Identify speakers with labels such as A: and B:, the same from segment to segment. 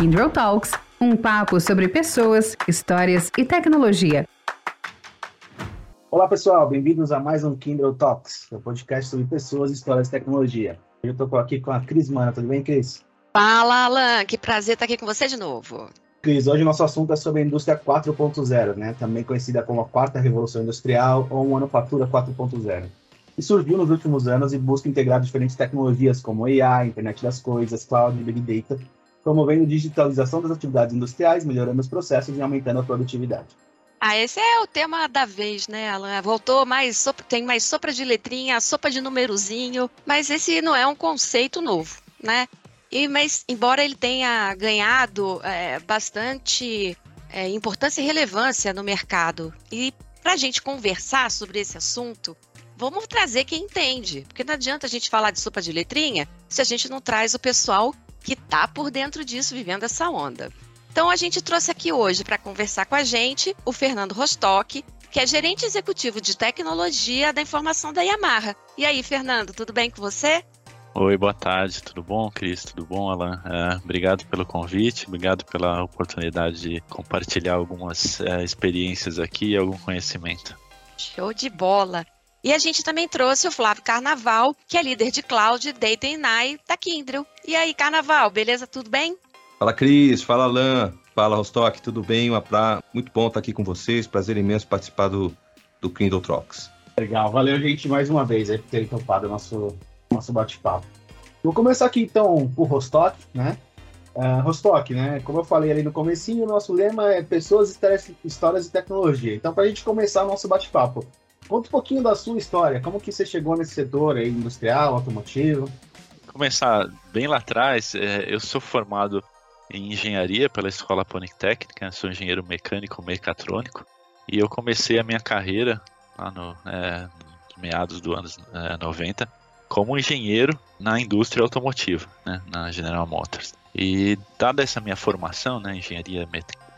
A: Kindle Talks, um papo sobre pessoas, histórias e tecnologia.
B: Olá pessoal, bem-vindos a mais um Kindle Talks, o podcast sobre pessoas, histórias e tecnologia. Eu estou aqui com a Cris Mana, tudo bem, Cris?
C: Fala, Alan, que prazer estar aqui com você de novo.
B: Cris, hoje nosso assunto é sobre a indústria 4.0, né? também conhecida como a quarta revolução industrial ou manufatura 4.0 e surgiu nos últimos anos e busca integrar diferentes tecnologias como AI, internet das coisas, cloud e big data promovendo digitalização das atividades industriais, melhorando os processos e aumentando a produtividade.
C: Ah, esse é o tema da vez, né, Alan? Voltou mais, tem mais sopa de letrinha, sopa de numerozinho, mas esse não é um conceito novo, né? E, mas, embora ele tenha ganhado é, bastante é, importância e relevância no mercado, e para a gente conversar sobre esse assunto, vamos trazer quem entende, porque não adianta a gente falar de sopa de letrinha se a gente não traz o pessoal que está por dentro disso, vivendo essa onda. Então a gente trouxe aqui hoje para conversar com a gente o Fernando Rostock, que é gerente executivo de tecnologia da informação da Yamaha. E aí, Fernando, tudo bem com você?
D: Oi, boa tarde, tudo bom, Cris? Tudo bom, Alan? É, obrigado pelo convite, obrigado pela oportunidade de compartilhar algumas é, experiências aqui e algum conhecimento.
C: Show de bola! E a gente também trouxe o Flávio Carnaval, que é líder de Cloud, Data and AI da Kindle. E aí, Carnaval, beleza? Tudo bem?
E: Fala, Cris. Fala, Alain. Fala, Rostock. Tudo bem? Uma pra... Muito bom estar aqui com vocês. Prazer imenso participar do, do Kindle Talks.
B: Legal. Valeu, gente, mais uma vez aí, por terem topado o nosso, nosso bate-papo. Vou começar aqui, então, com o Rostock, né? Uh, Rostock, né? Como eu falei ali no comecinho, o nosso lema é pessoas, histórias e tecnologia. Então, para a gente começar o nosso bate-papo, Conta um pouquinho da sua história, como que você chegou nesse setor aí, industrial, automotivo?
D: Começar bem lá atrás, é, eu sou formado em engenharia pela Escola Politécnica, sou engenheiro mecânico mecatrônico, e eu comecei a minha carreira lá no é, meados do anos é, 90 como engenheiro na indústria automotiva, né, na General Motors. E dada essa minha formação, né, engenharia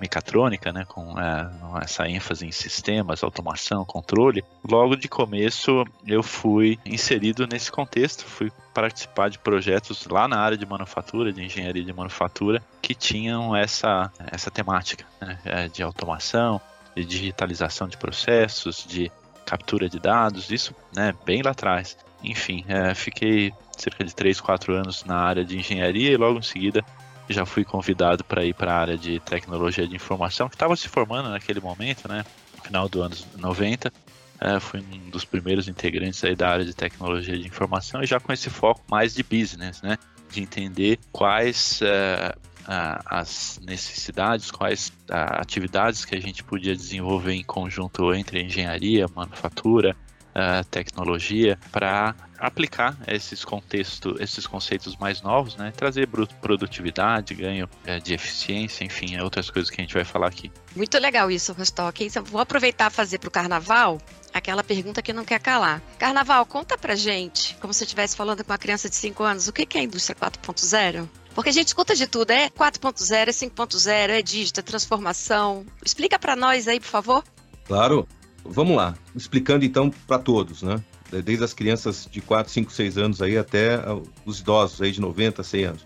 D: mecatrônica, né, com é, essa ênfase em sistemas, automação, controle, logo de começo eu fui inserido nesse contexto, fui participar de projetos lá na área de manufatura, de engenharia de manufatura, que tinham essa, essa temática né, é, de automação, de digitalização de processos, de captura de dados, isso né, bem lá atrás. Enfim, é, fiquei cerca de 3, 4 anos na área de engenharia e logo em seguida já fui convidado para ir para a área de tecnologia de informação, que estava se formando naquele momento, né? No final do anos 90. É, fui um dos primeiros integrantes aí da área de tecnologia de informação e já com esse foco mais de business, né? De entender quais é, as necessidades, quais atividades que a gente podia desenvolver em conjunto entre engenharia, manufatura, uh, tecnologia para aplicar esses contextos, esses conceitos mais novos, né? Trazer produtividade, ganho uh, de eficiência, enfim, é outras coisas que a gente vai falar aqui.
C: Muito legal isso, Rostock. Vou aproveitar fazer para o Carnaval aquela pergunta que não quer calar. Carnaval, conta pra gente, como se estivesse falando com uma criança de 5 anos, o que é a indústria 4.0? Porque a gente escuta de tudo, é 4.0, é 5.0, é dígito, é transformação. Explica para nós aí, por favor.
E: Claro. Vamos lá, explicando então para todos, né? Desde as crianças de 4, 5, 6 anos aí até os idosos aí de 90, 100 anos.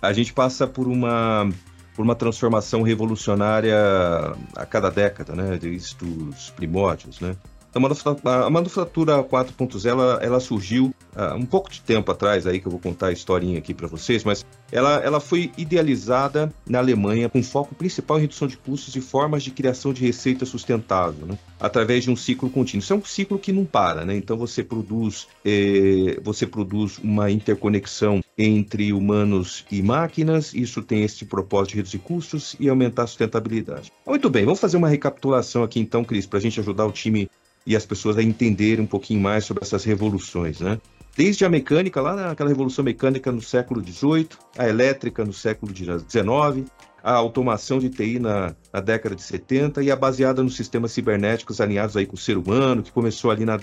E: A gente passa por uma por uma transformação revolucionária a cada década, né? Desde os primórdios, né? A manufatura 4.0 ela, ela surgiu um pouco de tempo atrás aí que eu vou contar a historinha aqui para vocês, mas ela, ela foi idealizada na Alemanha com foco principal em redução de custos e formas de criação de receita sustentável, né? através de um ciclo contínuo. Isso é um ciclo que não para, né? Então você produz eh, você produz uma interconexão entre humanos e máquinas. Isso tem esse propósito de reduzir custos e aumentar a sustentabilidade. Muito bem, vamos fazer uma recapitulação aqui então, Cris, para a gente ajudar o time e as pessoas a entenderem um pouquinho mais sobre essas revoluções, né? Desde a mecânica, lá naquela revolução mecânica no século XVIII, a elétrica no século XIX, a automação de TI na, na, década de 70 e a baseada nos sistemas cibernéticos alinhados aí com o ser humano, que começou ali na,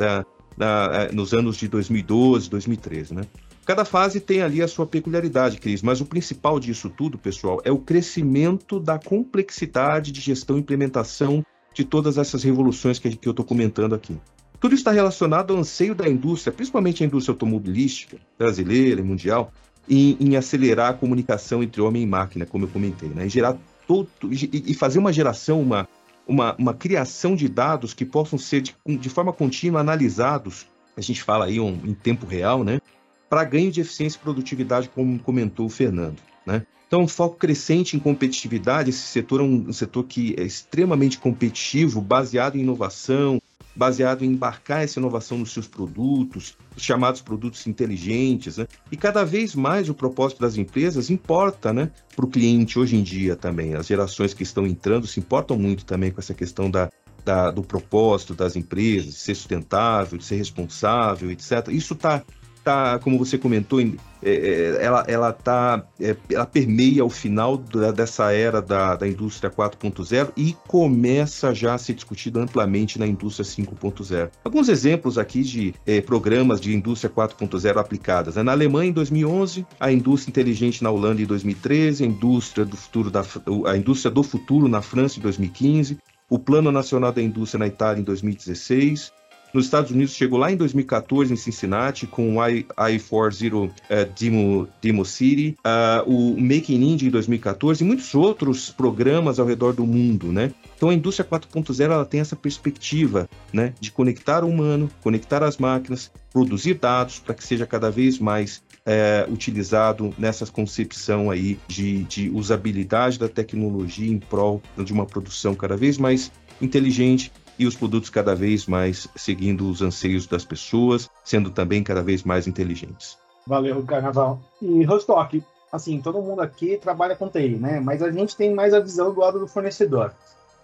E: na, é, nos anos de 2012, 2013, né? Cada fase tem ali a sua peculiaridade, Cris, mas o principal disso tudo, pessoal, é o crescimento da complexidade de gestão e implementação de todas essas revoluções que, que eu estou comentando aqui. Tudo está relacionado ao anseio da indústria, principalmente a indústria automobilística brasileira e mundial, em, em, acelerar a comunicação entre homem e máquina, como eu comentei, né? E gerar todo, e fazer uma geração, uma, uma, uma criação de dados que possam ser de, de forma contínua analisados, a gente fala aí um, em tempo real, né? Para ganho de eficiência e produtividade, como comentou o Fernando, né? Então, um foco crescente em competitividade, esse setor é um, um setor que é extremamente competitivo, baseado em inovação, baseado em embarcar essa inovação nos seus produtos, os chamados produtos inteligentes, né? E cada vez mais o propósito das empresas importa, né, para o cliente hoje em dia também. As gerações que estão entrando se importam muito também com essa questão da, da do propósito das empresas, de ser sustentável, de ser responsável, etc. Isso está tá, como você comentou, é, é, ela, ela, tá, é, ela permeia o final da, dessa era da, da indústria 4.0 e começa já a ser discutida amplamente na indústria 5.0. Alguns exemplos aqui de programas de indústria 4.0 aplicadas. Né? Na Alemanha, em 2011, a indústria inteligente na Holanda, em 2013, a indústria do futuro, da, a indústria do futuro na França, em 2015, o Plano Nacional da Indústria na Itália, em 2016, nos Estados Unidos chegou lá em 2014 em Cincinnati com o I-40 uh, Demo, Demo City, uh, o Make in India em 2014 e muitos outros programas ao redor do mundo, né? Então a indústria 4.0 ela tem essa perspectiva, né, de conectar o humano, conectar as máquinas, produzir dados para que seja cada vez mais é, utilizado nessa concepção aí de, de usabilidade da tecnologia em prol de uma produção cada vez mais inteligente, e os produtos cada vez mais seguindo os anseios das pessoas, sendo também cada vez mais inteligentes.
B: Valeu, Carnaval. E Rostock, assim, todo mundo aqui trabalha com TI, né? Mas a gente tem mais a visão do lado do fornecedor.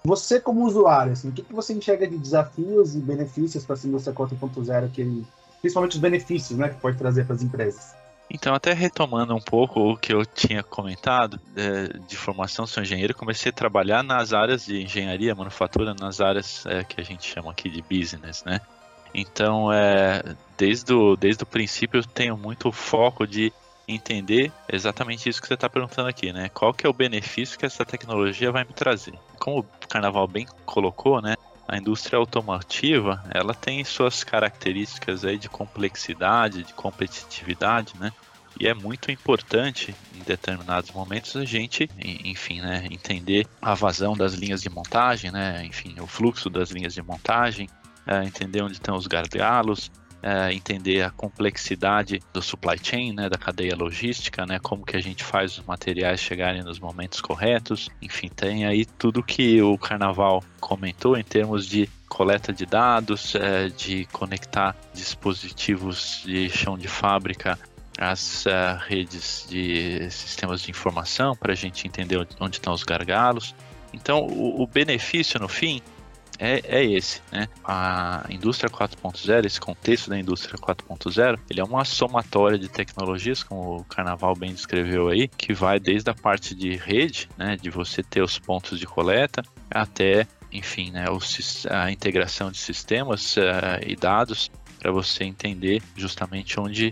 B: Você, como usuário, assim, o que, que você enxerga de desafios e benefícios para a indústria 4.0, que, principalmente os benefícios né, que pode trazer para as empresas?
D: Então, até retomando um pouco o que eu tinha comentado de, de, formação, sou engenheiro, comecei a trabalhar nas áreas de engenharia, manufatura, nas áreas é, que a gente chama aqui de business, né? Então, é, desde, o, desde o princípio, eu tenho muito foco de entender exatamente isso que você está perguntando aqui, né? Qual que é o benefício que essa tecnologia vai me trazer? Como o Carnaval bem colocou, né? A indústria automotiva ela tem suas características aí de complexidade, de competitividade, né? E é muito importante em determinados momentos a gente, enfim, né, entender a vazão das linhas de montagem, né, enfim, o fluxo das linhas de montagem, é, entender onde estão os gargalos, é, entender a complexidade do supply chain, né, da cadeia logística, né, como que a gente faz os materiais chegarem nos momentos corretos. Enfim, tem aí tudo que o Carnaval comentou em termos de coleta de dados, é, de conectar dispositivos de chão de fábrica às uh, redes de sistemas de informação para a gente entender onde estão os gargalos. Então, o, o benefício no fim é, é esse, né? A indústria 4.0, esse contexto da indústria 4.0, ele é uma somatória de tecnologias, como o Carnaval bem descreveu aí, que vai desde a parte de rede, né, de você ter os pontos de coleta, até enfim, né, a integração de sistemas uh, e dados para você entender justamente onde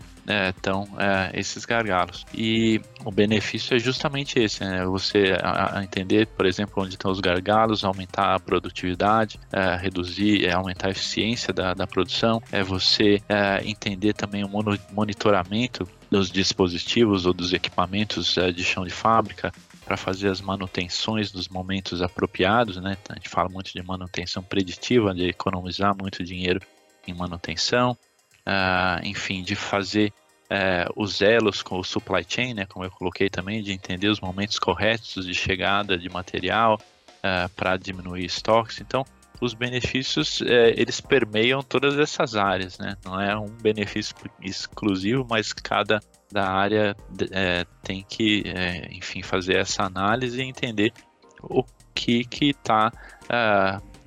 D: estão né, é, esses gargalos. E o benefício é justamente esse, né? Você a, a entender, por exemplo, onde estão os gargalos, aumentar a produtividade, é, reduzir, é, aumentar a eficiência da, da produção, é você é, entender também o monitoramento dos dispositivos ou dos equipamentos é, de chão de fábrica, para fazer as manutenções nos momentos apropriados, né? A gente fala muito de manutenção preditiva, de economizar muito dinheiro em manutenção, uh, enfim, de fazer uh, os elos com o supply chain, né, como eu coloquei também, de entender os momentos corretos de chegada de material uh, ah, para diminuir estoques. Então, os benefícios eh, eles permeiam todas essas áreas, né? Não é um benefício exclusivo, mas cada da área eh, tem que, eh, enfim, fazer essa análise e entender o que que está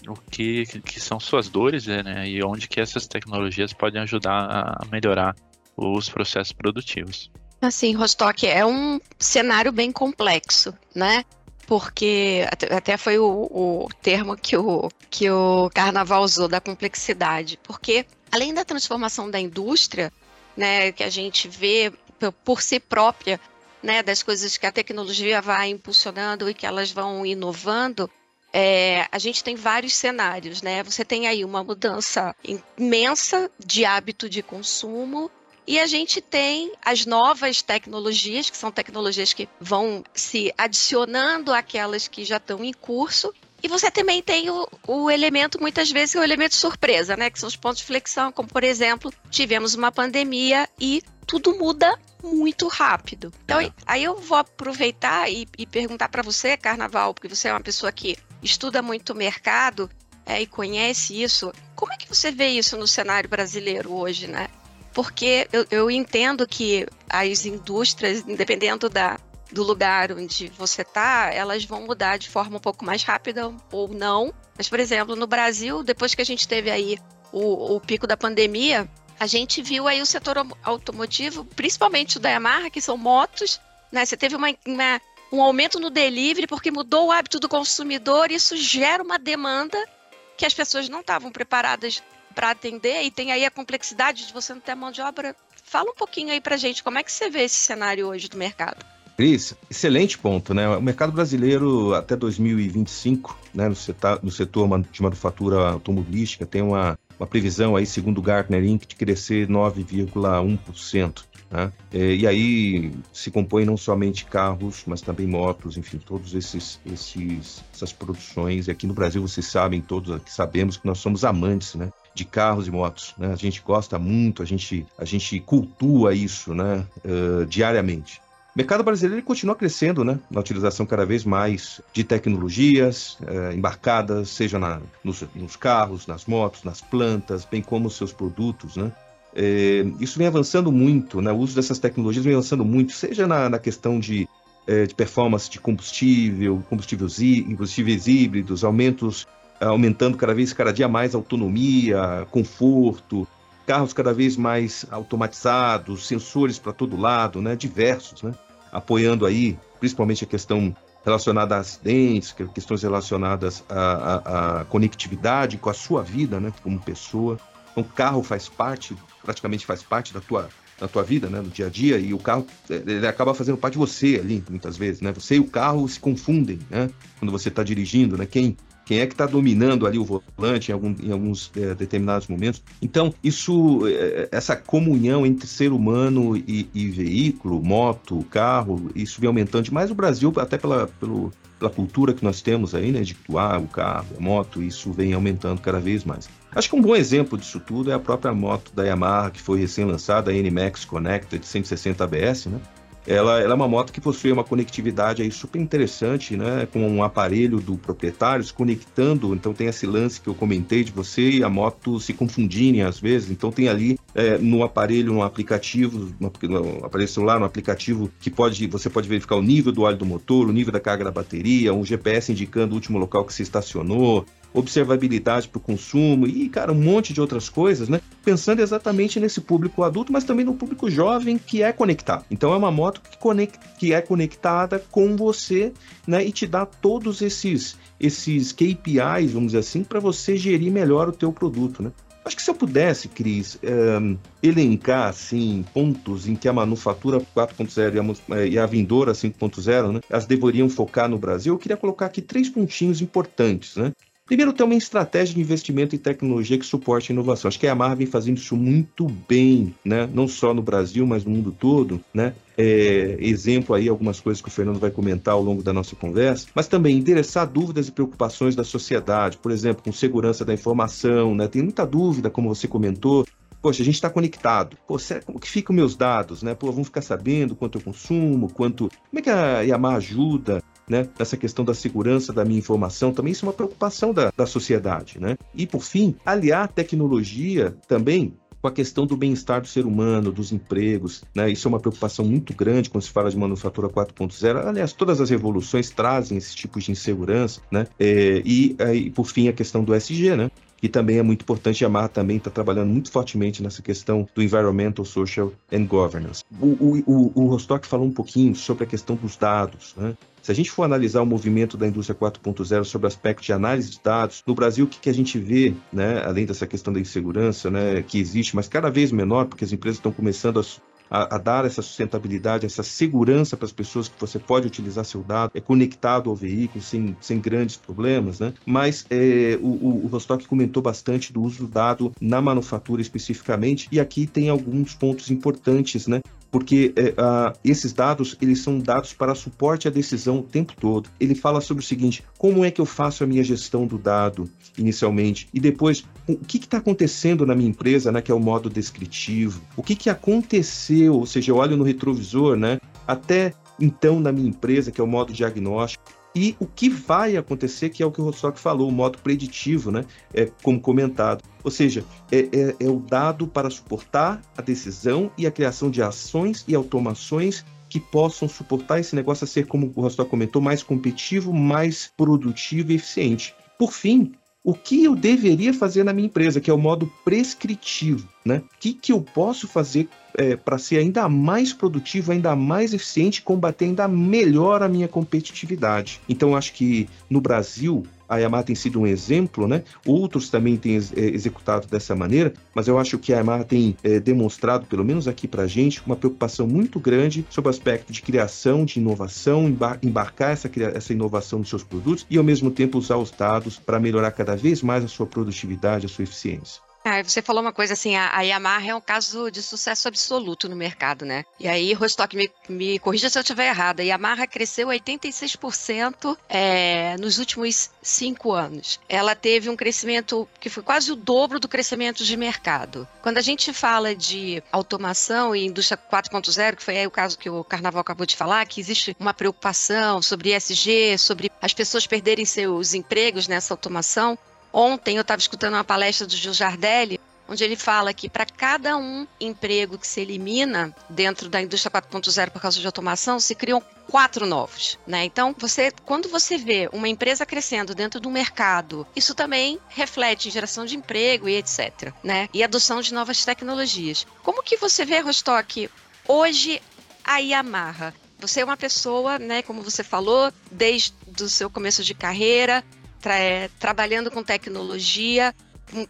D: o que, que são suas dores né, e onde que essas tecnologias podem ajudar a melhorar os processos produtivos.
C: Assim, Rostock, é um cenário bem complexo, né? Porque até foi o, o termo que o, que o Carnaval usou da complexidade. Porque além da transformação da indústria, né, que a gente vê por si própria, né, das coisas que a tecnologia vai impulsionando e que elas vão inovando, é, a gente tem vários cenários, né? Você tem aí uma mudança imensa de hábito de consumo, E a gente tem as novas tecnologias, que são tecnologias que vão se adicionando àquelas que já estão em curso. E você também tem o, o elemento, muitas vezes, é o elemento surpresa, né? Que são os pontos de flexão, como, por exemplo, tivemos uma pandemia e tudo muda muito rápido. Então, é. aí eu vou aproveitar e, e perguntar para você, Carnaval, porque você é uma pessoa que estuda muito o mercado é, e conhece isso. Como é que você vê isso no cenário brasileiro hoje, né? porque eu, eu entendo que as indústrias, dependendo da, do lugar onde você está, elas vão mudar de forma um pouco mais rápida ou não. Mas, por exemplo, no Brasil, depois que a gente teve aí o, o pico da pandemia, a gente viu aí o setor automotivo, principalmente o da Yamaha, que são motos, né? Você teve uma, uma, um aumento no delivery porque mudou o hábito do consumidor, e isso gera uma demanda que as pessoas não estavam preparadas para atender e tem aí a complexidade de você não ter mão de obra. Fala um pouquinho aí para gente, como é que você vê esse cenário hoje do mercado?
E: Cris, excelente ponto, né? O mercado brasileiro até 2025, né, no setor, no setor de manufatura automobilística, tem uma, uma previsão aí, segundo o Gartner Inc., de crescer 9,1%. Né? É, e aí se compõe não somente carros, mas também motos, enfim, todos esses, esses essas produções. E aqui no Brasil vocês sabem, todos aqui sabemos que nós somos amantes, né? de carros e motos, né? A gente gosta muito, a gente, a gente cultua isso, né? Uh, diariamente. O mercado brasileiro continua crescendo, né? Na utilização cada vez mais de tecnologias embarcadas, seja na, nos, nos, carros, nas motos, nas plantas, bem como seus produtos, né? É, isso vem avançando muito, né? O uso dessas tecnologias vem avançando muito, seja na, na questão de, é, de performance de combustível, combustíveis, combustíveis híbridos, aumentos aumentando cada vez, cada dia mais autonomia, conforto, carros cada vez mais automatizados, sensores para todo lado, né, diversos, né, apoiando aí, principalmente a questão relacionada a acidentes, questões relacionadas à, à, à conectividade com a sua vida, né, como pessoa. Então, carro faz parte, praticamente faz parte da tua da tua vida, né, no dia a dia, e o carro ele acaba fazendo parte de você ali, muitas vezes, né? Você e o carro se confundem, né? Quando você está dirigindo, né? Quem quem é que está dominando ali o volante em, algum, em alguns é, determinados momentos. Então, isso, é, essa comunhão entre ser humano e, e, veículo, moto, carro, isso vem aumentando demais o Brasil, até pela, pelo, pela cultura que nós temos aí, né, de doar o carro, a moto, isso vem aumentando cada vez mais. Acho que um bom exemplo disso tudo é a própria moto da Yamaha, que foi recém-lançada, a NMAX Connected 160 ABS, né? Ela, ela, é uma moto que possui uma conectividade aí super interessante, né? Com um aparelho do proprietário se conectando. Então tem esse lance que eu comentei de você e a moto se confundirem às vezes. Então tem ali é, no aparelho, um aplicativo, no, no aparelho celular, um aplicativo que pode você pode verificar o nível do óleo do motor, o nível da carga da bateria, um GPS indicando o último local que se estacionou, observabilidade para o consumo e, cara, um monte de outras coisas, né? Pensando exatamente nesse público adulto, mas também no público jovem que é conectado. Então é uma moto que, conect, que é conectada com você, né? E te dá todos esses esses KPIs, vamos dizer assim, para você gerir melhor o teu produto, né? Acho que se eu pudesse, Cris, um, elencar assim, pontos em que a manufatura 4.0 e, a, e a vindoura 5.0, né, elas deveriam focar no Brasil, eu queria colocar aqui três pontinhos importantes. Né? Primeiro, ter uma estratégia de investimento em tecnologia que suporte a inovação. Acho que a Yamaha vem fazendo isso muito bem, né? não só no Brasil, mas no mundo todo. Né? É, exemplo aí, algumas coisas que o Fernando vai comentar ao longo da nossa conversa, mas também endereçar dúvidas e preocupações da sociedade, por exemplo, com segurança da informação, né? Tem muita dúvida, como você comentou, poxa, a gente está conectado. Pô, como que ficam meus dados, né? Pô, vamos ficar sabendo quanto eu consumo, quanto. Como é que a Yamaha ajuda né, nessa questão da segurança da minha informação, também isso é uma preocupação da, da sociedade. Né? E, por fim, aliar tecnologia também com a questão do bem-estar do ser humano, dos empregos, né? Isso é uma preocupação muito grande quando se fala de manufatura 4.0. Aliás, todas as revoluções trazem esse tipo de insegurança, né? É, e, e, por fim, a questão do SG, né? que também é muito importante. A Yamaha também está trabalhando muito fortemente nessa questão do Environmental, Social and Governance. O, o, o, o Rostock falou um pouquinho sobre a questão dos dados. Né? Se a gente for analisar o movimento da indústria 4.0 sobre o aspecto de análise de dados, no Brasil, o que, que a gente vê, né, além dessa questão da insegurança né, que existe, mas cada vez menor, porque as empresas estão começando a a, a, dar essa sustentabilidade, essa segurança para as pessoas que você pode utilizar seu dado, é conectado ao veículo sem, sem grandes problemas, né? Mas é, o, o, Rostock comentou bastante do uso do dado na manufatura especificamente, e aqui tem alguns pontos importantes, né? porque é, uh, esses dados eles são dados para suporte à decisão o tempo todo. Ele fala sobre o seguinte: como é que eu faço a minha gestão do dado inicialmente e depois o que está acontecendo na minha empresa, né, que é o modo descritivo? O que, que aconteceu? Ou seja, eu olho no retrovisor, né? Até então na minha empresa, que é o modo diagnóstico e o que vai acontecer, que é o que o Rostock falou, o modo preditivo, né? É, como comentado. Ou seja, é, é, é o dado para suportar a decisão e a criação de ações e automações que possam suportar esse negócio a ser, como o Rostock comentou, mais competitivo, mais produtivo e eficiente. Por fim, o que eu deveria fazer na minha empresa, que é o modo prescritivo, né? O que, que eu posso fazer é, para ser ainda mais produtivo, ainda mais eficiente, combater ainda melhor a minha competitividade. Então, acho que no Brasil a Yamaha tem sido um exemplo, né? Outros também têm é, executado dessa maneira, mas eu acho que a Yamaha tem é, demonstrado, pelo menos aqui para gente, uma preocupação muito grande sobre o aspecto de criação, de inovação, embar embarcar essa, essa inovação nos seus produtos e, ao mesmo tempo, usar os dados para melhorar cada vez mais a sua produtividade, a sua eficiência.
C: Ah, você falou uma coisa assim, a, Yamaha é um caso de sucesso absoluto no mercado, né? E aí, Rostock, me, me corrija se eu estiver errada, a Yamaha cresceu 86% é, nos últimos cinco anos. Ela teve um crescimento que foi quase o dobro do crescimento de mercado. Quando a gente fala de automação e indústria 4.0, que foi o caso que o Carnaval acabou de falar, que existe uma preocupação sobre ESG, sobre as pessoas perderem seus empregos nessa automação, Ontem eu estava escutando uma palestra do Gil Jardelli, onde ele fala que para cada um emprego que se elimina dentro da indústria 4.0 por causa de automação, se criam quatro novos, né? Então, você, quando você vê uma empresa crescendo dentro do mercado, isso também reflete em geração de emprego e etc, né? E adoção de novas tecnologias. Como que você vê, Rostock, hoje a Yamaha? Você é uma pessoa, né, como você falou, desde o seu começo de carreira, tra é, trabalhando com tecnologia,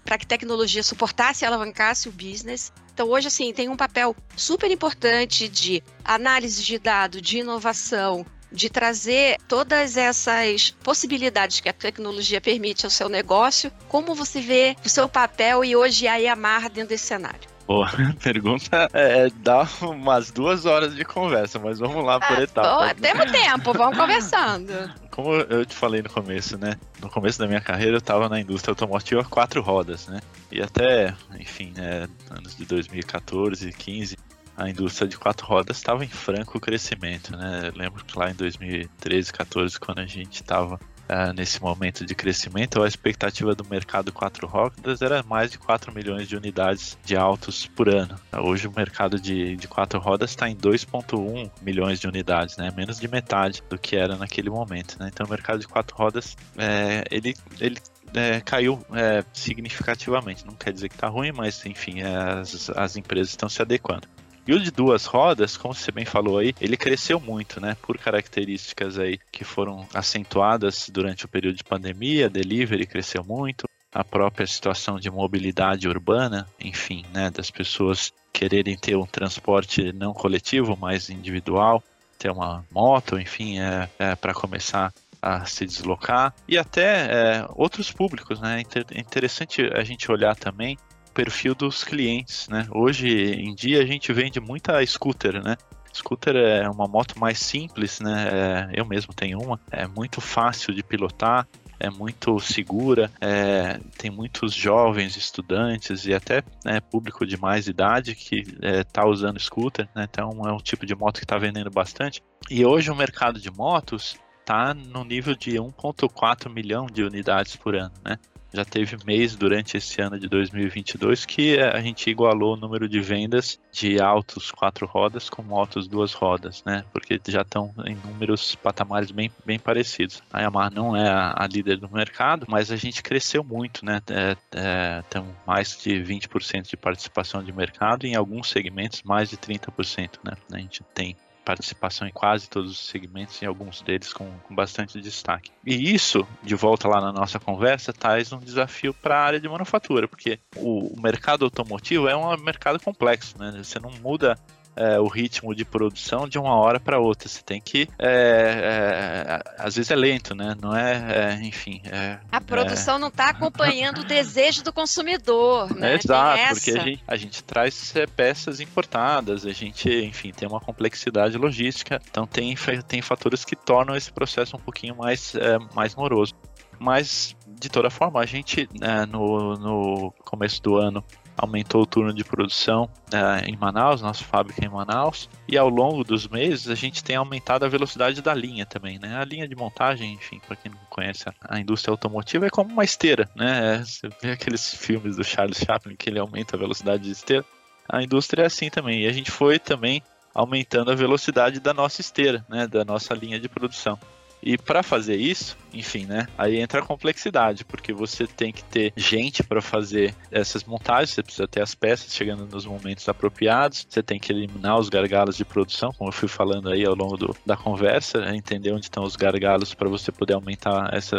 C: para que tecnologia suportasse e alavancasse o business. Então, hoje, assim, tem um papel super importante de análise de dado, de inovação, de trazer todas essas possibilidades que a tecnologia permite ao seu negócio. Como você vê o seu papel e hoje a Yamaha dentro desse cenário?
D: Boa pergunta é, dá umas duas horas de conversa, mas vamos lá por ah, etapas.
C: temos tempo, vamos conversando.
D: Como eu te falei no começo, né? No começo da minha carreira eu estava na indústria automotiva quatro rodas, né? E até, enfim, né, anos de 2014, 15, a indústria de quatro rodas estava em franco crescimento, né? Eu lembro que lá em 2013, 14, quando a gente estava uh, nesse momento de crescimento, a expectativa do mercado quatro rodas era mais de 4 milhões de unidades de autos por ano. Hoje o mercado de, de quatro rodas está em 2,1 milhões de unidades, né? menos de metade do que era naquele momento. Né? Então o mercado de quatro rodas é, ele, ele é, caiu é, significativamente. Não quer dizer que está ruim, mas enfim, as, as empresas estão se adequando. E o de duas rodas, como você bem falou aí, ele cresceu muito, né? Por características aí que foram acentuadas durante o período de pandemia, delivery cresceu muito, a própria situação de mobilidade urbana, enfim, né, das pessoas quererem ter um transporte não coletivo, mas individual, ter uma moto, enfim, é, é para começar a se deslocar e até é, outros públicos, né? É interessante a gente olhar também perfil dos clientes, né? Hoje em dia a gente vende muita scooter, né? Scooter é uma moto mais simples, né? É, eu mesmo tenho uma. É muito fácil de pilotar, é muito segura, é, tem muitos jovens estudantes e até né, público de mais idade que está é, usando scooter, né? então é um tipo de moto que está vendendo bastante. E hoje o mercado de motos está no nível de 1,4 milhão de unidades por ano, né? Já teve mês durante esse ano de 2022 que a gente igualou o número de vendas de autos quatro rodas com motos duas rodas, né? Porque já estão em números patamares bem, bem parecidos. A Yamaha não é a, a líder do mercado, mas a gente cresceu muito, né? É, é, temos mais de 20% de participação de mercado e em alguns segmentos mais de 30%, né? A gente tem participação em quase todos os segmentos e alguns deles com, com, bastante destaque. E isso, de volta lá na nossa conversa, traz um desafio para a área de manufatura, porque o, o, mercado automotivo é um mercado complexo, né? Você não muda é, o ritmo de produção de uma hora para outra. Você tem que. É, é, às vezes é lento, né? Não é. é enfim. É,
C: a produção não está acompanhando o desejo do consumidor, né?
D: exato, porque a gente, a gente traz peças importadas, a gente, enfim, tem uma complexidade logística, então tem, tem fatores que tornam esse processo um pouquinho mais, mais moroso. Mas, de toda forma, a gente, no, no começo do ano, aumentou o turno de produção uh, em Manaus, nossa fábrica em Manaus, e ao longo dos meses a gente tem aumentado a velocidade da linha também, né? A linha de montagem, enfim, para quem não conhece a indústria automotiva, é como uma esteira, né? É, você vê aqueles filmes do Charles Chaplin que ele aumenta a velocidade de esteira. A indústria é assim também, e a gente foi também aumentando a velocidade da nossa esteira, né? Da nossa linha de produção. E para fazer isso, enfim, né? Aí entra a complexidade, porque você tem que ter gente para fazer essas montagens, você precisa ter as peças chegando nos momentos apropriados, você tem que eliminar os gargalos de produção, como eu fui falando aí ao longo do, da conversa, né? entender onde estão os gargalos para você poder aumentar essa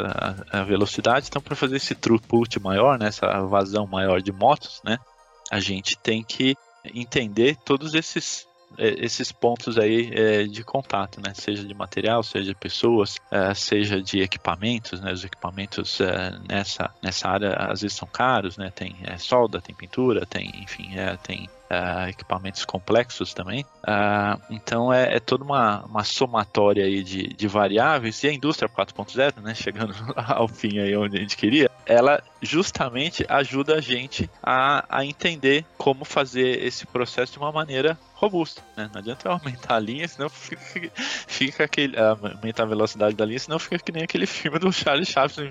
D: a, a velocidade. Então, para fazer esse throughput maior, né? essa vazão maior de motos, né? A gente tem que entender todos esses esses pontos aí é, de contato, né? Seja de material, seja de pessoas, é, seja de equipamentos, né? Os equipamentos é, nessa, nessa área às vezes são caros, né? Tem é, solda, tem pintura, tem, enfim, é, tem equipamentos complexos também. Então é, é, toda uma, uma somatória aí de, de variáveis e a indústria 4.0, né, chegando ao fim aí onde a gente queria, ela justamente ajuda a gente a, a entender como fazer esse processo de uma maneira robusta, né? Não adianta aumentar a linha, senão fica, fica aquele. aumentar a velocidade da linha, senão fica que nem aquele filme do Charlie Chaplin,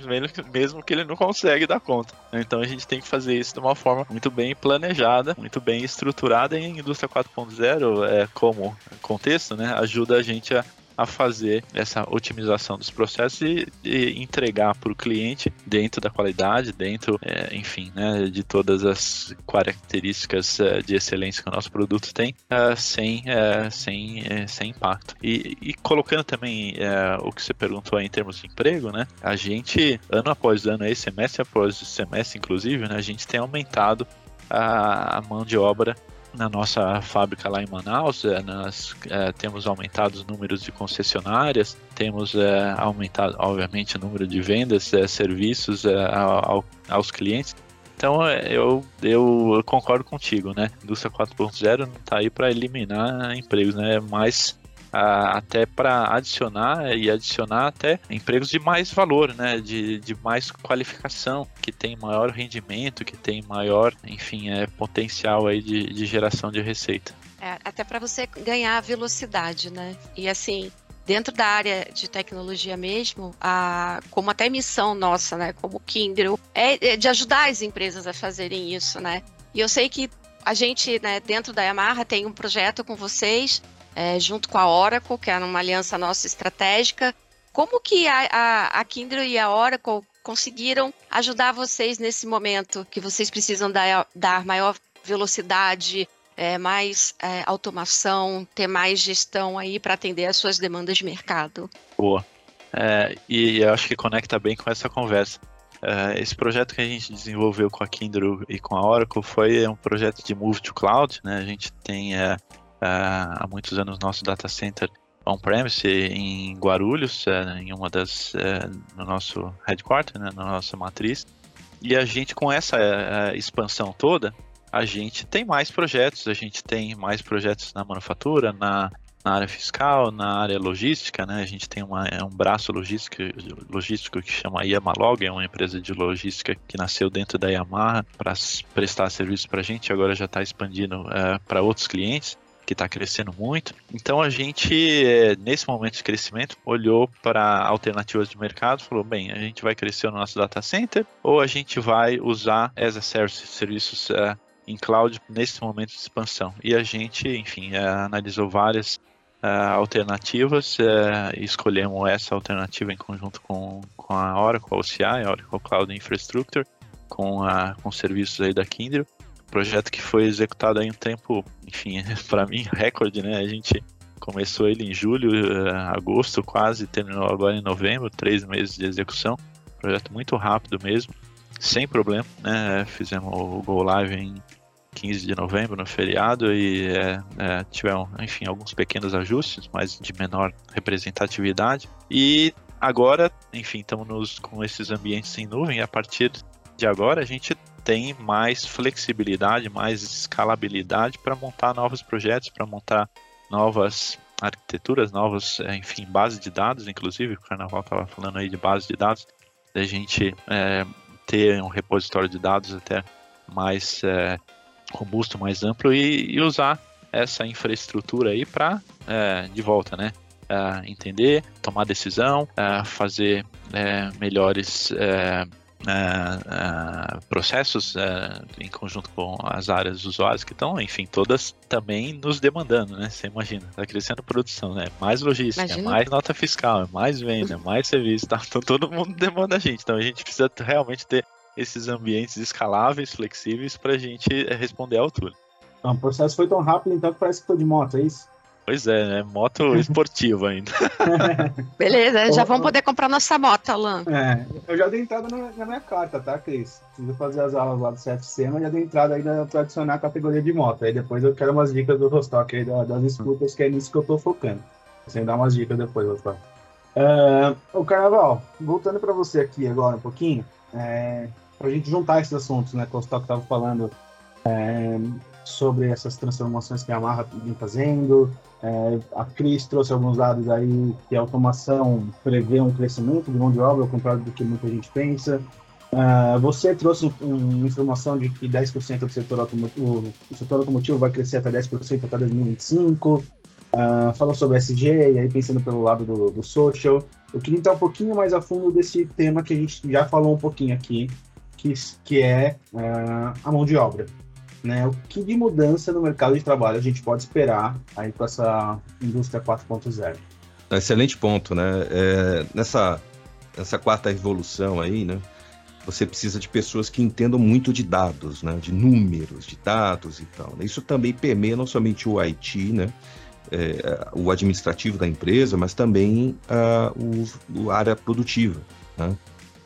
D: mesmo que ele não consegue dar conta. Então a gente tem que fazer isso de uma forma muito bem planejada, muito bem estruturada e a indústria 4.0, é, como contexto, né, ajuda a gente a a fazer essa otimização dos processos e, e entregar para o cliente dentro da qualidade, dentro, é, enfim, né, de todas as características é, de excelência que o nosso produto tem, é, sem, é, sem, é, sem impacto. E, e colocando também é, o que você perguntou em termos de emprego, né, a gente, ano após ano, aí, semestre após semestre, inclusive, né, a gente tem aumentado a mão de obra na nossa fábrica lá em Manaus, é, nós é, temos aumentado os números de concessionárias, temos é, aumentado, obviamente, o número de vendas, é, serviços é, ao, aos clientes. Então é, eu, eu concordo contigo, né? Indústria 4.0 não está aí para eliminar empregos, né? Mas até para adicionar e adicionar até empregos de mais valor, né? De, de mais qualificação, que tem maior rendimento, que tem maior, enfim, é, potencial aí de, de geração de receita.
C: É, até para você ganhar velocidade, né? E assim, dentro da área de tecnologia mesmo, a, como até missão nossa, né, como Kindle, é, é, de ajudar as empresas a fazerem isso, né? E eu sei que a gente, né, dentro da Yamaha tem um projeto com vocês é, junto com a Oracle, que é uma aliança nossa estratégica. Como que a, a, a Kindle e a Oracle conseguiram ajudar vocês nesse momento que vocês precisam dar, dar maior velocidade, é, mais é, automação, ter mais gestão aí para atender as suas demandas de mercado?
D: Boa. É, e eu acho que conecta bem com essa conversa. É, esse projeto que a gente desenvolveu com a Kindle e com a Oracle foi um projeto de Move to Cloud. Né? A gente tem é, há muitos anos nosso data center on-premise em Guarulhos, uh, em uma das uh, no nosso headquarter, né, na nossa matriz. E a gente com essa expansão toda, a gente tem mais projetos, a gente tem mais projetos na manufatura, na, na área fiscal, na área logística, né? A gente tem uma, é um braço logístico, logístico que chama Yamalog, é uma empresa de logística que nasceu dentro da Yamaha para prestar serviço para a gente, agora já está expandindo para outros clientes que está crescendo muito. Então a gente, é, nesse momento de crescimento, olhou para alternativas de mercado, falou: bem, a gente vai crescer o nosso data center ou a gente vai usar as a service, serviços uh, em cloud nesse momento de expansão. E a gente, enfim, uh, analisou várias uh, alternativas e escolhemos essa alternativa em conjunto com, com a Oracle OCI, a Oracle Cloud Infrastructure, com, a, com serviços aí da Kindle projeto que foi executado em um tempo, enfim, para mim, recorde, né? A gente começou ele em julho, uh, agosto quase, terminou agora em novembro, três meses de execução. Projeto muito rápido mesmo, sem problema, né? Fizemos o Go Live em, 15 de novembro, no feriado, e é, é, enfim, alguns pequenos ajustes, mas de menor representatividade. E agora, enfim, estamos com esses ambientes em nuvem, e a partir de agora a gente tem mais flexibilidade, mais escalabilidade para montar novos projetos, para montar novas arquiteturas, novas, é, enfim, bases de dados, inclusive, o Carnaval estava falando aí de base de dados, da gente é, ter um repositório de dados até mais é, robusto, mais amplo e, e, usar essa infraestrutura aí para, é, de volta, né? É, entender, tomar decisão, é, fazer melhores Uh, uh, processos uh, em conjunto com as áreas usuárias que estão, enfim, todas também nos demandando, né? Você imagina, está crescendo produção, né? Mais logística, imagina. mais nota fiscal, mais venda, mais serviço, tá? Então todo mundo demanda a gente. Então a gente precisa realmente ter esses ambientes escaláveis, flexíveis, para a gente responder à altura.
B: o processo foi tão rápido, então, que parece que foi de moto, é isso?
D: Pois é, né? Moto esportiva ainda.
C: Beleza, já vamos poder comprar nossa moto, Alan.
B: É, eu já dei entrada na, na, minha carta, tá, Cris? Preciso fazer as aulas lá do CFC, mas já dei entrada aí para adicionar a categoria de moto. Aí depois eu quero umas dicas do Rostock aí, das escutas, que é nisso que eu tô focando. Você dar umas dicas depois, Rostock. Uh, o Carnaval, voltando para você aqui agora um pouquinho, é, para a gente juntar esses assuntos, né, que o Rostock estava falando é, sobre essas transformações que a Amarra vem fazendo, é, a Cris trouxe alguns dados aí que a automação prevê um crescimento de mão de obra, ao contrário do que muita gente pensa. Uh, você trouxe uma informação de que 10% do setor automotivo, o setor automotivo vai crescer até 10% até 2025. Uh, falou sobre SG, e aí pensando pelo lado do, do social. Eu queria entrar um pouquinho mais a fundo desse tema que a gente já falou um pouquinho aqui, que, que é uh, a mão de obra. Né? O que de mudança no mercado de trabalho a gente pode esperar aí com essa indústria 4.0?
E: Excelente ponto, né? É, nessa, nessa quarta revolução aí, né? Você precisa de pessoas que entendam muito de dados, né? De números, de dados e tal. Né? Isso também permeia não somente o IT, né? É, o administrativo da empresa, mas também a, o, a área produtiva. Né?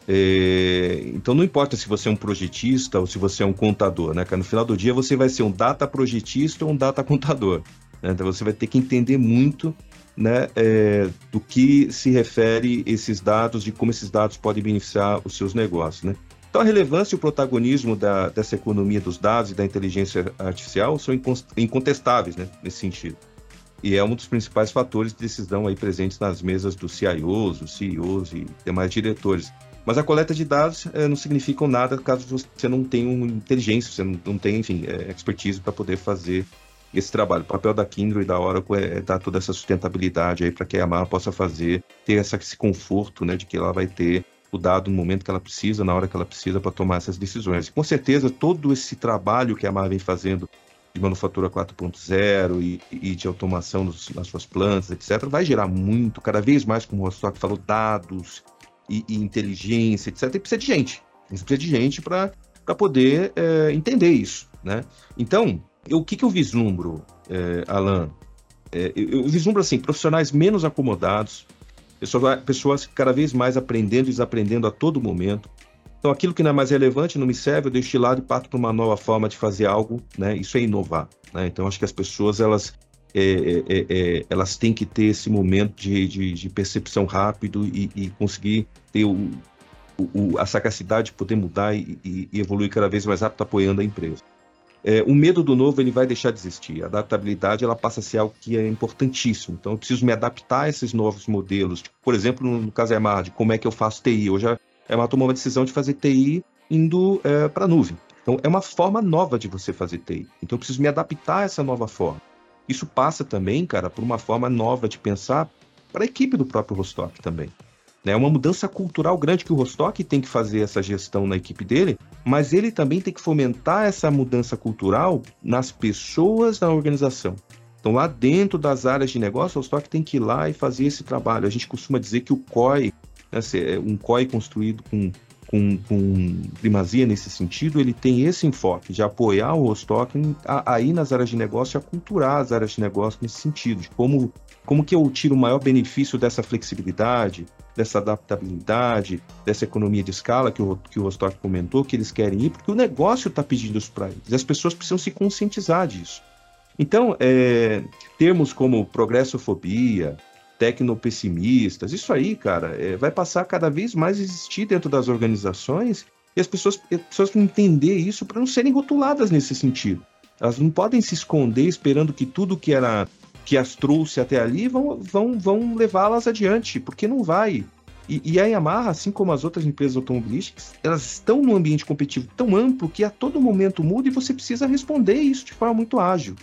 E: É, então não importa se você é um projetista ou se você é um contador, né? No final do dia você vai ser um data projetista ou um data contador. Né? Então você vai ter que entender muito né, é, do que se refere esses dados, de como esses dados podem beneficiar os seus negócios. Né? Então a relevância e o protagonismo da, dessa economia dos dados e da inteligência artificial são incontestáveis né, nesse sentido. E é um dos principais fatores de decisão aí presentes nas mesas dos CIOs, dos CEOs e demais diretores. Mas a coleta de dados é, não significa nada caso você não tenha uma inteligência, você não, não tenha, enfim, é, expertise para poder fazer esse trabalho. O papel da Kindle e da Oracle é, é dar toda essa sustentabilidade aí para que a Yamaha possa fazer, ter essa, esse conforto, né, de que ela vai ter o dado no momento que ela precisa, na hora que ela precisa para tomar essas decisões. E, com certeza, todo esse trabalho que a Yamaha vem fazendo de manufatura 4.0 e, e, de automação nos, nas suas plantas, etc., vai gerar muito, cada vez mais, como o Rostock falou, dados, e, e inteligência, etc. E precisa de gente. Você precisa de gente para poder é, entender isso. Né? Então, eu, o que, que eu vislumbro, é, Alan? É, eu, eu, vislumbro assim, profissionais menos acomodados, pessoas, pessoas cada vez mais aprendendo e desaprendendo a todo momento. Então, aquilo que não é mais relevante, não me serve, eu deixo de lado e parto para uma nova forma de fazer algo, né? Isso é inovar, né? Então, acho que as pessoas, elas é, é, é, é, elas têm que ter esse momento de, de, de percepção rápido e, e conseguir ter o, o, a sagacidade de poder mudar e, e, evoluir cada vez mais rápido apoiando a empresa. É, o medo do novo ele vai deixar de existir. A adaptabilidade ela passa a ser algo que é importantíssimo. Então eu preciso me adaptar a esses novos modelos. Tipo, por exemplo, no, caso da Emar, de como é que eu faço TI. Hoje a Emar tomou uma decisão de fazer TI indo é, para a nuvem. Então é uma forma nova de você fazer TI. Então eu preciso me adaptar a essa nova forma. Isso passa também, cara, por uma forma nova de pensar para a equipe do próprio Rostock também. É uma mudança cultural grande que o Rostock tem que fazer essa gestão na equipe dele, mas ele também tem que fomentar essa mudança cultural nas pessoas da organização. Então, lá dentro das áreas de negócio, o Rostock tem que ir lá e fazer esse trabalho. A gente costuma dizer que o COI, né, um COI construído com com, com primazia nesse sentido, ele tem esse enfoque de apoiar o Rostock aí nas áreas de negócio, a culturar as áreas de negócio nesse sentido, de como, como que eu tiro o maior benefício dessa flexibilidade, dessa adaptabilidade, dessa economia de escala que o, que o Rostock comentou, que eles querem ir, porque o negócio está pedindo isso para eles, e as pessoas precisam se conscientizar disso. Então, é, termos como progressofobia, tecnopessimistas. Isso aí, cara, é, vai passar cada vez mais a existir dentro das organizações e as pessoas, as pessoas vão entender isso para não serem rotuladas nesse sentido. Elas não podem se esconder esperando que tudo que era que as trouxe até ali vão, vão, vão levá-las adiante, porque não vai. E, e, a Yamaha, assim como as outras empresas automobilísticas, elas estão num ambiente competitivo tão amplo que a todo momento muda e você precisa responder isso de forma muito ágil.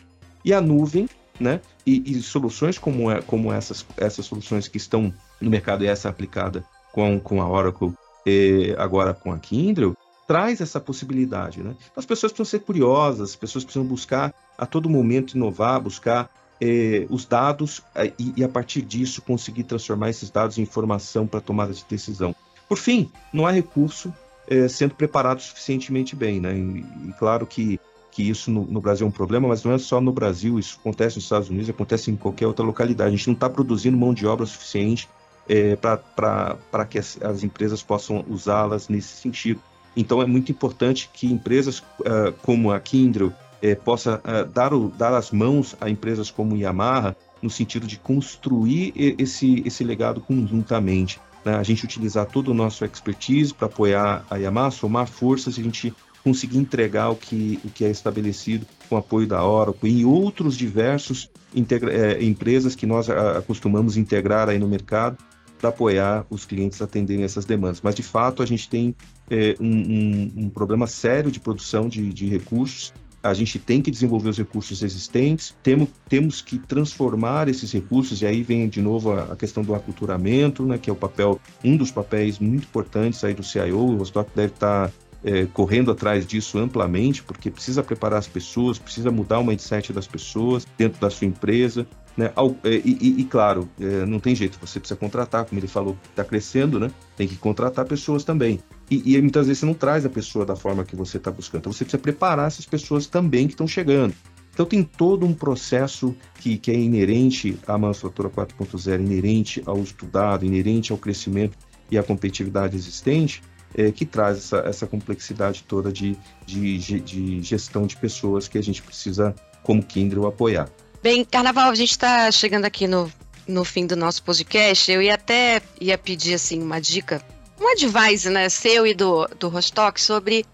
E: E a nuvem né? E, e, soluções como, é, como essas, essas soluções que estão no mercado e essa aplicada com, com a Oracle e agora com a Kindle, traz essa possibilidade, né? As pessoas precisam ser curiosas, as pessoas precisam buscar a todo momento inovar, buscar eh, os dados eh, e, e, a partir disso conseguir transformar esses dados em informação para tomada de decisão. Por fim, não há recurso eh, sendo preparado suficientemente bem, né? E, e claro que que isso no, no, Brasil é um problema, mas não é só no Brasil, isso acontece nos Estados Unidos, acontece em qualquer outra localidade. A gente não está produzindo mão de obra suficiente é, para que as, as, empresas possam usá-las nesse sentido. Então é muito importante que empresas uh, como a Kindle é, possa uh, dar, o, dar as mãos a empresas como Yamaha no sentido de construir esse, esse legado conjuntamente. Né? A gente utilizar todo o nosso expertise para apoiar a Yamaha, somar forças e a gente conseguir entregar o que, o que é estabelecido com apoio da Oracle e outros diversos é, empresas que nós acostumamos integrar aí no mercado para apoiar os clientes a atenderem essas demandas. Mas, de fato, a gente tem é, um, um, um, problema sério de produção de, de, recursos. A gente tem que desenvolver os recursos existentes, temos, temos que transformar esses recursos, e aí vem de novo a, a questão do aculturamento, né, que é o papel, um dos papéis muito importantes aí do CIO, o Rostock deve estar tá é, correndo atrás disso amplamente, porque precisa preparar as pessoas, precisa mudar o mindset das pessoas dentro da sua empresa. Né? É, e, e, e claro, é, não tem jeito, você precisa contratar, como ele falou, está crescendo, né? tem que contratar pessoas também. E, e, muitas vezes você não traz a pessoa da forma que você está buscando, então você precisa preparar essas pessoas também que estão chegando. Então tem todo um processo que, que é inerente à manufatura 4.0, inerente ao estudado, inerente ao crescimento e à competitividade existente, é, que traz essa, essa complexidade toda de, de, de, gestão de pessoas que a gente precisa, como Kindle, apoiar.
C: Bem, Carnaval, a gente está chegando aqui no, no fim do nosso podcast. Eu ia até ia pedir assim uma dica, um advice, né, seu e do, do Rostock sobre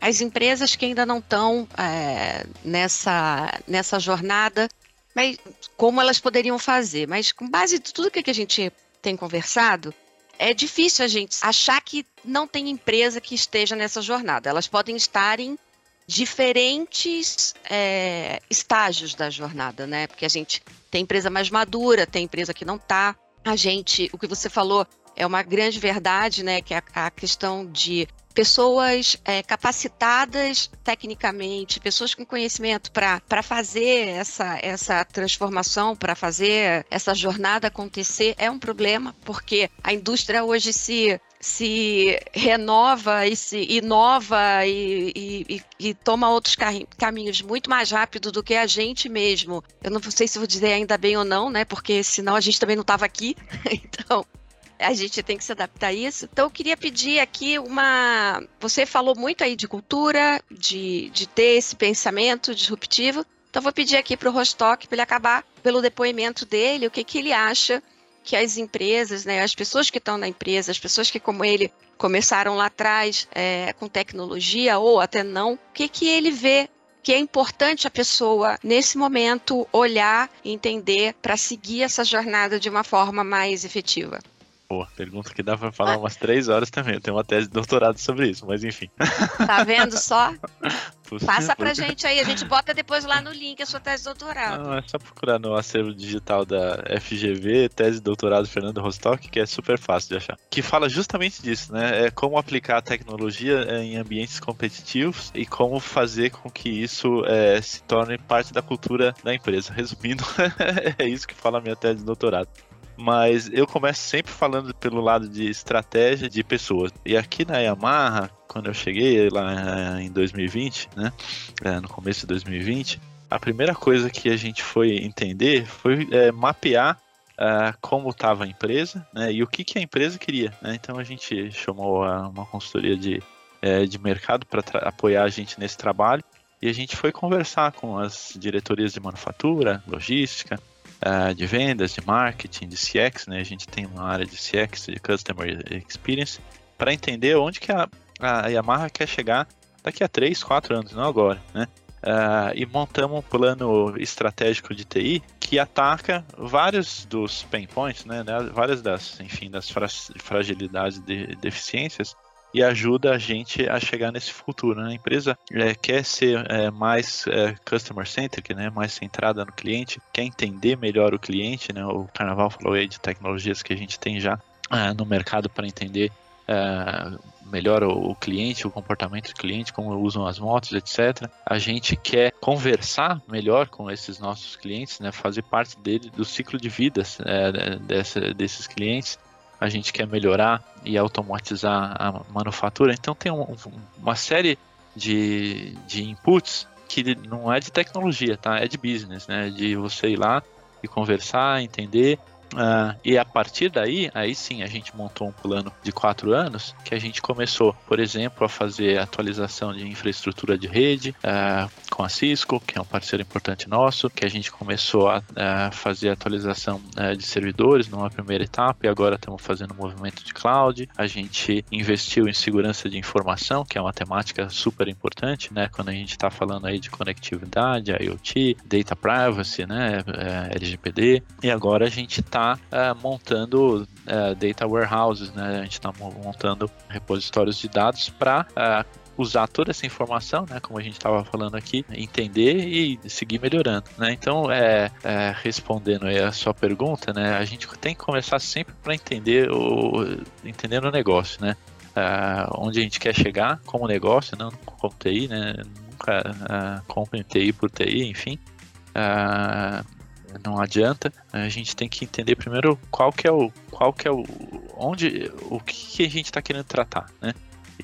C: as empresas que ainda não estão é, nessa, nessa jornada, mas como elas poderiam fazer. Mas com base em tudo que a gente tem conversado, é difícil a gente achar que não tem empresa que esteja nessa jornada. Elas podem estar em diferentes é, estágios da jornada, né? Porque a gente tem empresa mais madura, tem empresa que não está. A gente, o que você falou é uma grande verdade, né? Que é a, a questão de pessoas é, capacitadas tecnicamente, pessoas com conhecimento para fazer essa, essa transformação, para fazer essa jornada acontecer, é um problema, porque a indústria hoje se se renova e se inova e, e, e, toma outros caminhos muito mais rápido do que a gente mesmo. Eu não sei se vou dizer ainda bem ou não, né? Porque senão a gente também não estava aqui. então, a gente tem que se adaptar a isso. Então, eu queria pedir aqui uma. Você falou muito aí de cultura, de, de ter esse pensamento disruptivo. Então, vou pedir aqui para o Rostock, para ele acabar pelo depoimento dele, o que, que ele acha que as empresas, né, as pessoas que estão na empresa, as pessoas que, como ele, começaram lá atrás é, com tecnologia ou até não, o que, que ele vê que é importante a pessoa, nesse momento, olhar e entender para seguir essa jornada de uma forma mais efetiva?
D: Pô, pergunta que dá pra falar umas três horas também. Eu tenho uma tese de doutorado sobre isso, mas enfim.
C: Tá vendo só? Passa pra gente aí, a gente bota depois lá no link a sua tese de doutorado.
D: Não, é só procurar no acervo digital da FGV, tese de doutorado Fernando Rostock, que é super fácil de achar. Que fala justamente disso, né? É como aplicar a tecnologia em ambientes competitivos e como fazer com que isso é, se torne parte da cultura da empresa. Resumindo, é isso que fala a minha tese de doutorado. Mas eu começo sempre falando pelo lado de estratégia de pessoas. E aqui na Yamaha, quando eu cheguei lá em 2020, né, é, no começo de 2020, a primeira coisa que a gente foi entender foi é, mapear uh, como estava a empresa né, e o que, que a empresa queria. Né? Então a gente chamou uma consultoria de, de mercado para apoiar a gente nesse trabalho e a gente foi conversar com as diretorias de manufatura, logística, uh, de vendas, de marketing, de CX. Né? A gente tem uma área de CX, de Customer Experience, para entender onde que a, a Yamaha quer chegar daqui a 3, 4 anos, não agora. Né? Uh, e montamos um plano estratégico de TI que ataca vários dos pain points, né, né várias das, enfim, das fra fragilidades e de deficiências e ajuda a gente a chegar nesse futuro. Né? A empresa é, quer ser é, mais é, customer centric, né? mais centrada no cliente, quer entender melhor o cliente. Né? O Carnaval falou aí de tecnologias que a gente tem já é, no mercado para entender é, melhor o, cliente, o comportamento do cliente, como usam as motos, etc. A gente quer conversar melhor com esses nossos clientes, né, fazer parte dele do ciclo de vida é, dessa, desses clientes. A gente quer melhorar e automatizar a manufatura. Então tem um, uma série de, de inputs que não é de tecnologia, tá? É de business, né? De você ir lá e conversar, entender Uh, e a partir daí, aí sim, a gente montou um plano de quatro anos que a gente começou, por exemplo, a fazer atualização de infraestrutura de rede uh, com a Cisco, que é um parceiro importante nosso, que a gente começou a, a fazer atualização uh, de servidores numa primeira etapa e agora estamos fazendo movimento de cloud. A gente investiu em segurança de informação, que é uma temática super importante, né? Quando a gente está falando aí de conectividade, IoT, data privacy, né? LGPD. E agora a gente está está uh, montando uh, data warehouses, né? A gente está montando repositórios de dados para uh, é, usar toda essa informação, né, como a gente estava falando aqui, entender e seguir melhorando, né? Então, é, é, respondendo aí a sua pergunta, né, a gente tem que começar sempre para entender o entender o negócio, né? Uh, onde a gente quer chegar como negócio, não como TI, né? Nunca uh, compre TI por TI, enfim. Uh, não adianta. A gente tem que entender primeiro qual que é o, qual que é o, onde, o que, a gente está querendo tratar, né?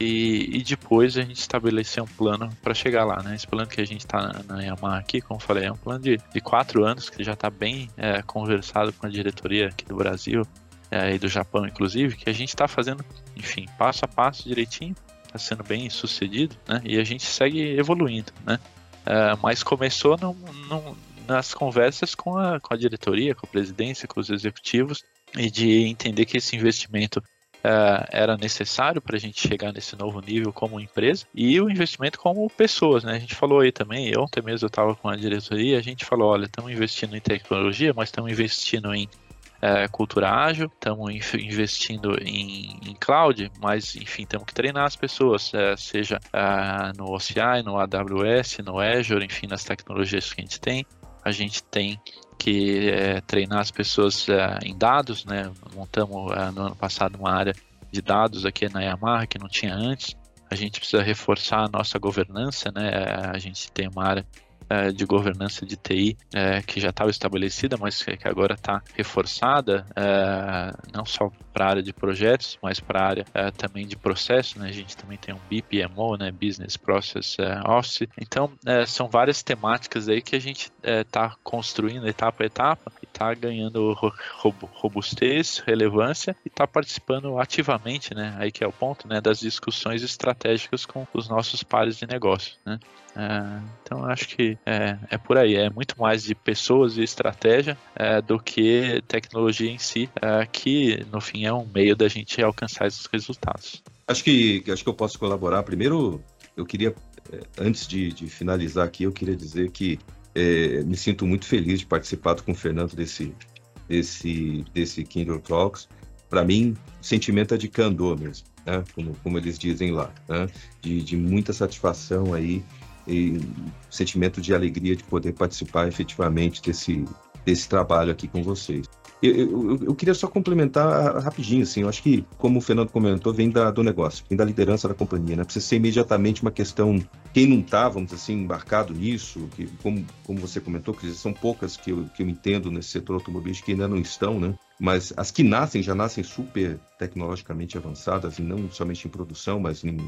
D: E, e, depois a gente estabelecer um plano para chegar lá, né? Esse plano que a gente está na, na Yamaha aqui, como eu falei, é um plano de, de quatro anos que já está bem é, conversado com a diretoria aqui do Brasil é, e do Japão, inclusive, que a gente está fazendo, enfim, passo a passo direitinho, está sendo bem sucedido, né? E a gente segue evoluindo, né? É, mas começou num, num, nas conversas com a, com a diretoria, com a presidência, com os executivos, e de entender que esse investimento uh, era necessário para a gente chegar nesse novo nível como empresa e o investimento como pessoas, né? A gente falou aí também, ontem mesmo eu estava com a diretoria, a gente falou, olha, estamos investindo em tecnologia, mas estamos investindo em uh, cultura ágil, estamos investindo em, em, cloud, mas enfim, temos que treinar as pessoas, uh, seja no OCI, no AWS, no Azure, enfim, nas tecnologias que a gente tem a gente tem que é, treinar as pessoas é, em dados, né? Montamos é, no ano passado uma área de dados aqui na Yamaha que não tinha antes. A gente precisa reforçar a nossa governança, né? A gente tem uma área de governança de TI que já estava estabelecida, mas que agora está reforçada, não só para a área de projetos, mas para a área também de processo. Né? A gente também tem um BPMO, né? Business Process Office. Então, são várias temáticas aí que a gente está construindo etapa a etapa e está ganhando robustez, relevância e está participando ativamente, né? Aí que é o ponto, né? Das discussões estratégicas com os nossos pares de negócio, né? Então acho que é, é, por aí, é muito mais de pessoas e estratégia do que tecnologia em si, que no fim é um meio da gente alcançar esses resultados.
E: Acho que acho que eu posso colaborar. Primeiro, eu queria, é, antes de, de finalizar aqui, eu queria dizer que é, me sinto muito feliz de participar com o Fernando desse, desse, desse Kindle Talks. Para mim, o sentimento é de candor mesmo, né? como, como eles dizem lá, né? de, de muita satisfação aí e sentimento de alegria de poder participar efetivamente desse, desse trabalho aqui com vocês. Eu, eu, eu, queria só complementar rapidinho, assim, eu acho que, como o Fernando comentou, vem da, do negócio, vem da liderança da companhia, né? Precisa ser imediatamente uma questão quem não está, vamos dizer assim, embarcado nisso, que, como, como você comentou, que são poucas que eu, que eu entendo nesse setor automobilístico que ainda não estão, né? Mas as que nascem já nascem super tecnologicamente avançadas, e não somente em produção, mas em,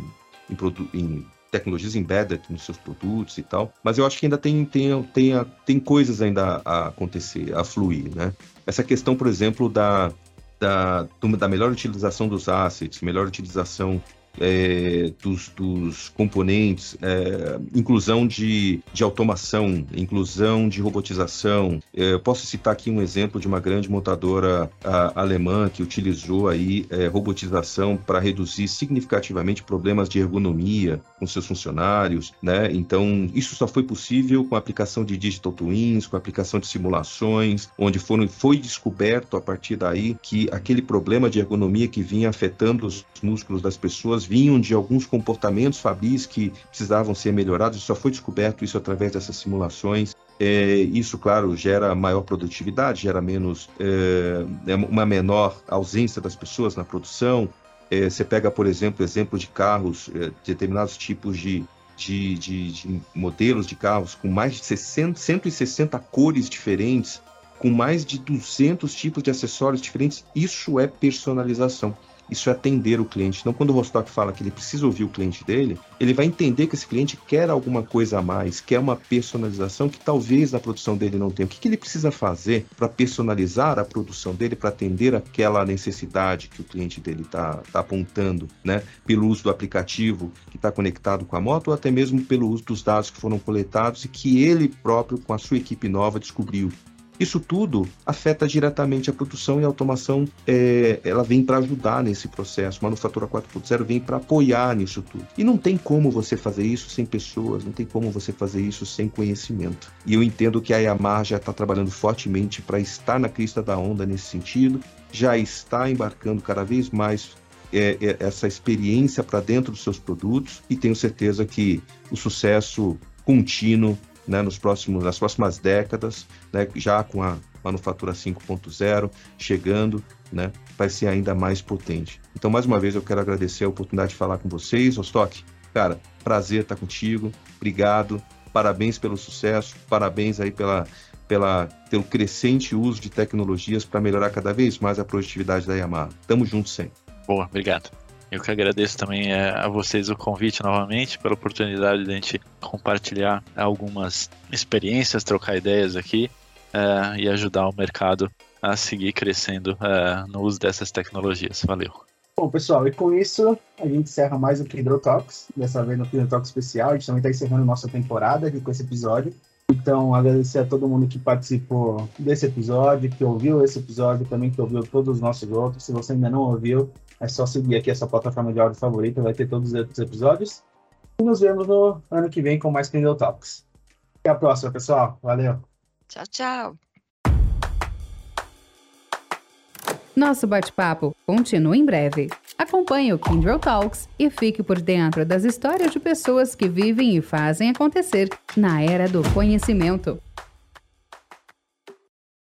E: em, em tecnologias embedded nos seus produtos e tal. Mas eu acho que ainda tem, tem, tem, tem coisas ainda a acontecer, a fluir, né? Essa questão, por exemplo, da, da, da melhor utilização dos assets, melhor utilização é, dos, dos, componentes, é, inclusão de, de, automação, inclusão de robotização. É, posso citar aqui um exemplo de uma grande montadora a, alemã que utilizou aí é, robotização para reduzir significativamente problemas de ergonomia com seus funcionários, né? Então isso só foi possível com a aplicação de digital twins, com a aplicação de simulações, onde foram, foi descoberto a partir daí que aquele problema de ergonomia que vinha afetando os músculos das pessoas vinham de alguns comportamentos fabris que precisavam ser melhorados, só foi descoberto isso através dessas simulações. É, isso, claro, gera maior produtividade, gera menos, é, é uma menor ausência das pessoas na produção. É, você pega, por exemplo, exemplo de carros, é, determinados tipos de, de, de, de, modelos de carros com mais de 60, 160 cores diferentes, com mais de 200 tipos de acessórios diferentes. Isso é personalização. Isso é atender o cliente. Então, quando o Rostock fala que ele precisa ouvir o cliente dele, ele vai entender que esse cliente quer alguma coisa a mais, quer uma personalização que talvez na produção dele não tenha. O que, que ele precisa fazer para personalizar a produção dele, para atender aquela necessidade que o cliente dele está tá apontando, né? Pelo uso do aplicativo que está conectado com a moto, ou até mesmo pelo uso dos dados que foram coletados e que ele próprio, com a sua equipe nova, descobriu. Isso tudo afeta diretamente a produção e a automação, é, ela vem para ajudar nesse processo. Manufatura 4.0 vem para apoiar nisso tudo. E não tem como você fazer isso sem pessoas, não tem como você fazer isso sem conhecimento. E eu entendo que a Yamaha já está trabalhando fortemente para estar na crista da onda nesse sentido, já está embarcando cada vez mais é, é, essa experiência para dentro dos seus produtos e tenho certeza que o sucesso contínuo né, nos próximos, nas próximas décadas, né, já com a manufatura 5.0 chegando, né, vai ser ainda mais potente. Então, mais uma vez, eu quero agradecer a oportunidade de falar com vocês, Rostock. Cara, prazer estar contigo, obrigado, parabéns pelo sucesso, parabéns aí pela, pela, pelo crescente uso de tecnologias para melhorar cada vez mais a produtividade da Yamaha. Tamo junto sempre.
D: Boa, obrigado. Eu que agradeço também é, a vocês o convite novamente, pela oportunidade de a gente compartilhar algumas experiências, trocar ideias aqui é, e ajudar o mercado a seguir crescendo é, no uso dessas tecnologias. Valeu.
B: Bom, pessoal, e com isso a gente encerra mais o Kindle Talks, dessa vez no Kindle especial. A gente também está encerrando nossa temporada aqui com esse episódio. Então, agradecer a todo mundo que participou desse episódio, que ouviu esse episódio, também que ouviu todos os nossos outros. Se você ainda não ouviu, é só seguir aqui essa plataforma de áudio favorita, vai ter todos os episódios. E nos vemos no ano que vem com mais Kindle Talks. Até a próxima, pessoal. Valeu.
C: Tchau, tchau.
A: Nosso bate-papo continua em breve. Acompanhe o Kindle Talks e fique por dentro das histórias de pessoas que vivem e fazem acontecer na era do conhecimento.